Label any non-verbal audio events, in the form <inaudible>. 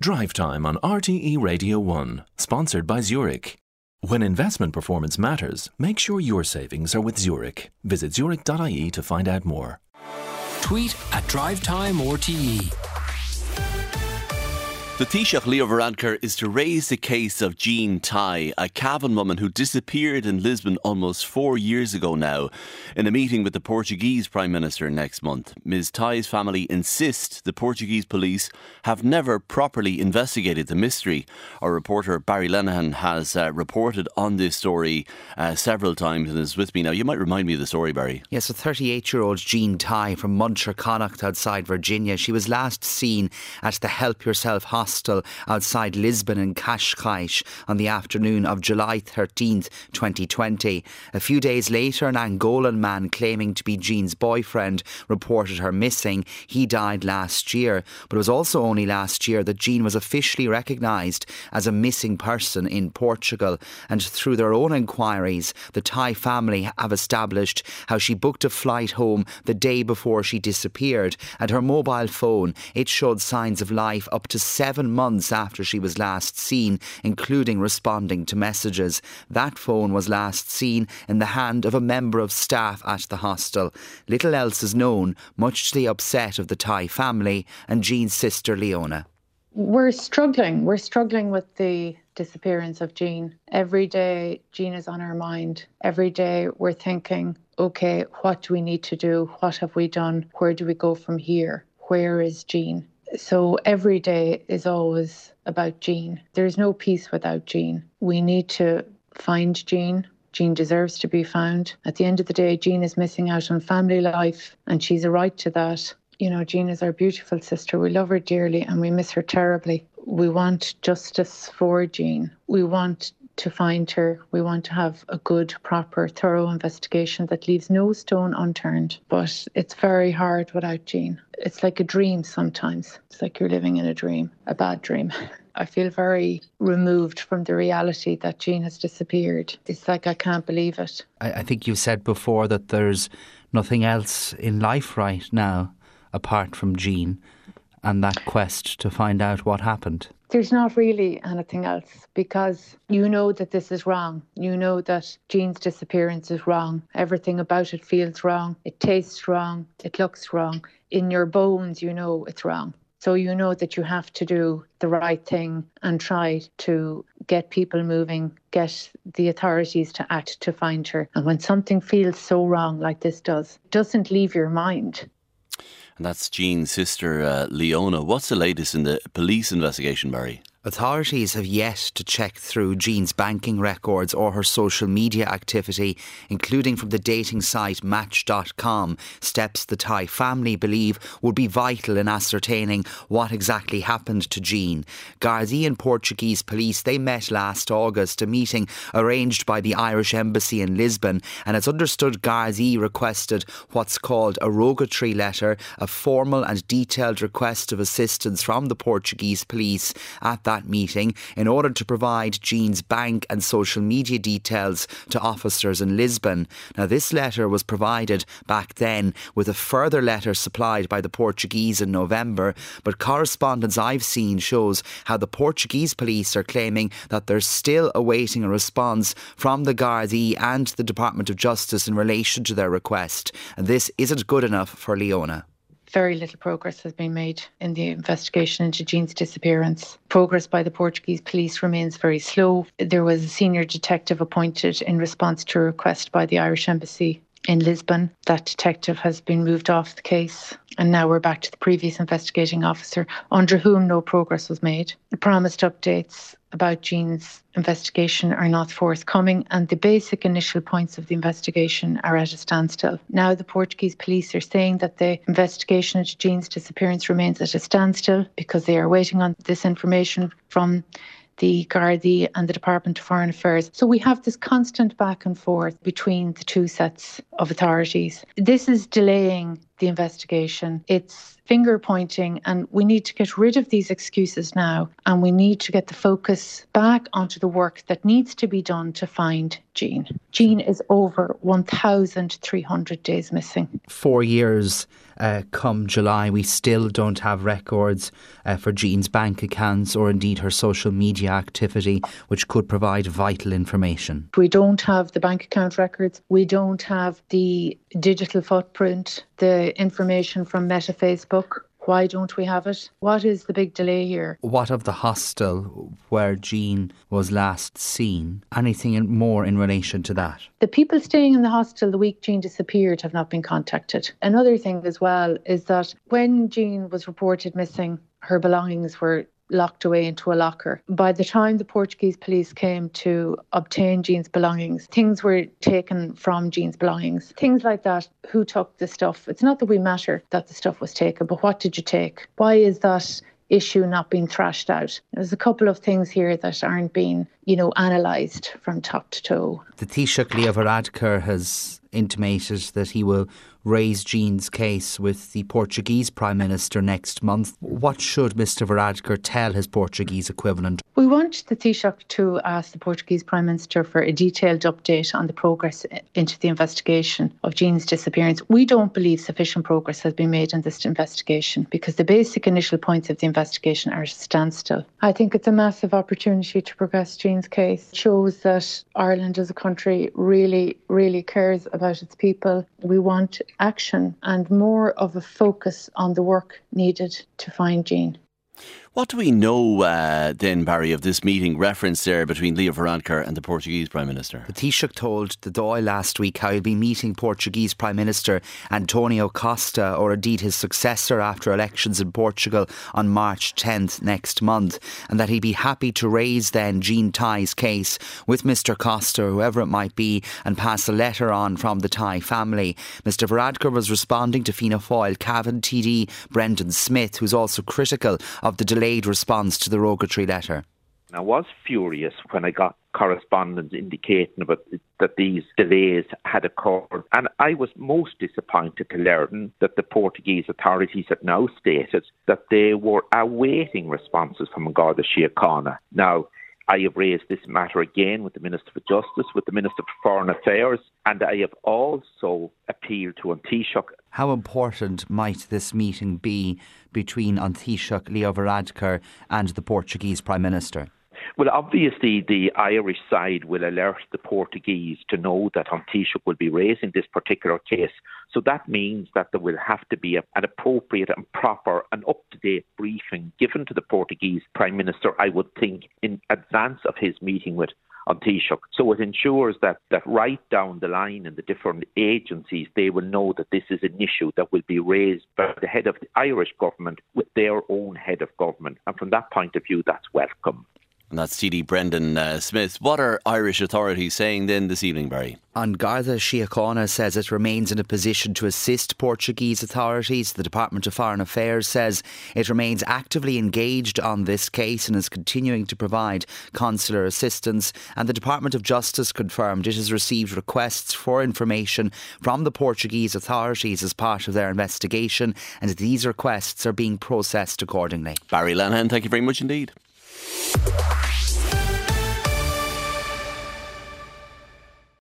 Drive Time on RTE Radio 1, sponsored by Zurich. When investment performance matters, make sure your savings are with Zurich. Visit zurich.ie to find out more. Tweet at Drive Time RTE. The Taoiseach Leo Varadkar is to raise the case of Jean Tighe, a Cavan woman who disappeared in Lisbon almost four years ago now. In a meeting with the Portuguese Prime Minister next month, Ms Tighe's family insist the Portuguese police have never properly investigated the mystery. Our reporter Barry Lenihan has uh, reported on this story uh, several times and is with me now. You might remind me of the story, Barry. Yes, a 38 year old Jean Tighe from Munterconnaught outside Virginia. She was last seen at the Help Yourself Hospital hostel outside Lisbon and Cascais on the afternoon of July 13th, 2020. A few days later, an Angolan man claiming to be Jean's boyfriend reported her missing. He died last year, but it was also only last year that Jean was officially recognised as a missing person in Portugal. And through their own inquiries, the Tighe family have established how she booked a flight home the day before she disappeared, and her mobile phone it showed signs of life up to seven seven months after she was last seen, including responding to messages. That phone was last seen in the hand of a member of staff at the hostel. Little else is known, much to the upset of the Tighe family and Jean's sister Leona. We're struggling. We're struggling with the disappearance of Jean. Every day, Jean is on our mind. Every day, we're thinking, okay, what do we need to do? What have we done? Where do we go from here? Where is Jean? So every day is always about Jean. There's no peace without Jean. We need to find Jean. Jean deserves to be found. At the end of the day, Jean is missing out on family life, and she's a right to that. You know, Jean is our beautiful sister. We love her dearly and we miss her terribly. We want justice for Jean. We want to find her. We want to have a good, proper, thorough investigation that leaves no stone unturned. But it's very hard without Jean. It's like a dream sometimes. It's like you're living in a dream, a bad dream. <laughs> I feel very removed from the reality that Jean has disappeared. It's like I can't believe it. I, I think you said before that there's nothing else in life right now apart from Jean and that quest to find out what happened. There's not really anything else because you know that this is wrong. You know that Jean's disappearance is wrong. Everything about it feels wrong. It tastes wrong. It looks wrong. In your bones, you know it's wrong. So you know that you have to do the right thing and try to get people moving, get the authorities to act to find her. And when something feels so wrong like this does, it doesn't leave your mind. And that's Jean's sister, uh, Leona. What's the latest in the police investigation, Barry? Authorities have yet to check through Jean's banking records or her social media activity, including from the dating site Match.com, steps the Tighe family believe would be vital in ascertaining what exactly happened to Jean. Gardaí and Portuguese police, they met last August, a meeting arranged by the Irish Embassy in Lisbon, and it's understood Gardaí requested what's called a rogatory letter, a formal and detailed request of assistance from the Portuguese police at that that meeting in order to provide Jean's bank and social media details to officers in Lisbon. Now, this letter was provided back then with a further letter supplied by the Portuguese in November, but correspondence I've seen shows how the Portuguese police are claiming that they're still awaiting a response from the Gardaí and the Department of Justice in relation to their request. And this isn't good enough for Leona very little progress has been made in the investigation into Jean's disappearance. Progress by the Portuguese police remains very slow. There was a senior detective appointed in response to a request by the Irish Embassy in Lisbon. That detective has been moved off the case, and now we're back to the previous investigating officer, under whom no progress was made. The promised updates about Jean's investigation are not forthcoming, and the basic initial points of the investigation are at a standstill. Now, the Portuguese police are saying that the investigation into Jean's disappearance remains at a standstill because they are waiting on this information from the Gardaí and the Department of Foreign Affairs. So we have this constant back and forth between the two sets of authorities. This is delaying the investigation. It's finger pointing, and we need to get rid of these excuses now. And we need to get the focus back onto the work that needs to be done to find Jean. Jean is over 1,300 days missing. Four years uh, come July, we still don't have records uh, for Jean's bank accounts or indeed her social media activity, which could provide vital information. We don't have the bank account records. We don't have the digital footprint, the information from Meta Facebook. Why don't we have it? What is the big delay here? What of the hostel where Jean was last seen? Anything more in relation to that? The people staying in the hostel the week Jean disappeared have not been contacted. Another thing as well is that when Jean was reported missing, her belongings were locked away into a locker. By the time the Portuguese police came to obtain Jean's belongings, things were taken from Jean's belongings. Things like that. Who took the stuff? It's not that we matter that the stuff was taken, but what did you take? Why is that issue not being thrashed out. There's a couple of things here that aren't being, you know, analysed from top to toe. The Taoiseach Leo Varadkar has intimated that he will raise Jean's case with the Portuguese Prime Minister next month. What should Mr Varadkar tell his Portuguese equivalent? We want the Taoiseach to ask the Portuguese Prime Minister for a detailed update on the progress into the investigation of Jean's disappearance. We don't believe sufficient progress has been made in this investigation because the basic initial points of the investigation are standstill. I think it's a massive opportunity to progress Jean's case. It shows that Ireland as a country really, really cares about its people. We want action and more of a focus on the work needed to find Jean. What do we know uh, then, Barry, of this meeting referenced there between Leo Varadkar and the Portuguese Prime Minister? The Taoiseach told the Dáil last week how he'll be meeting Portuguese Prime Minister Antonio Costa, or indeed his successor after elections in Portugal on March 10th next month, and that he'd be happy to raise then Jean Tighe's case with Mr Costa, whoever it might be, and pass a letter on from the Tighe family. Mr Varadkar was responding to Fianna Fáil Cavan TD Brendan Smith, who's also critical of the delay delayed response to the rogatory letter? I was furious when I got correspondence indicating about that these delays had occurred. And I was most disappointed to learn that the Portuguese authorities had now stated that they were awaiting responses from Garda Síochána. Now, I have raised this matter again with the Minister for Justice, with the Minister for Foreign Affairs, and I have also appealed to An Taoiseach. How important might this meeting be between An Taoiseach Leo Varadkar and the Portuguese Prime Minister? Well, obviously, the Irish side will alert the Portuguese to know that An Taoiseach will be raising this particular case. So that means that there will have to be a, an appropriate and proper and up to date briefing given to the Portuguese Prime Minister, I would think, in advance of his meeting with An Taoiseach. So it ensures that, that right down the line in the different agencies, they will know that this is an issue that will be raised by the head of the Irish government with their own head of government. And from that point of view, that's welcome. And that's TD Brendan uh, Smith. What are Irish authorities saying then this evening, Barry? And Garda Síochána says it remains in a position to assist Portuguese authorities. The Department of Foreign Affairs says it remains actively engaged on this case and is continuing to provide consular assistance. And the Department of Justice confirmed it has received requests for information from the Portuguese authorities as part of their investigation, and these requests are being processed accordingly. Barry Lenihan, thank you very much indeed.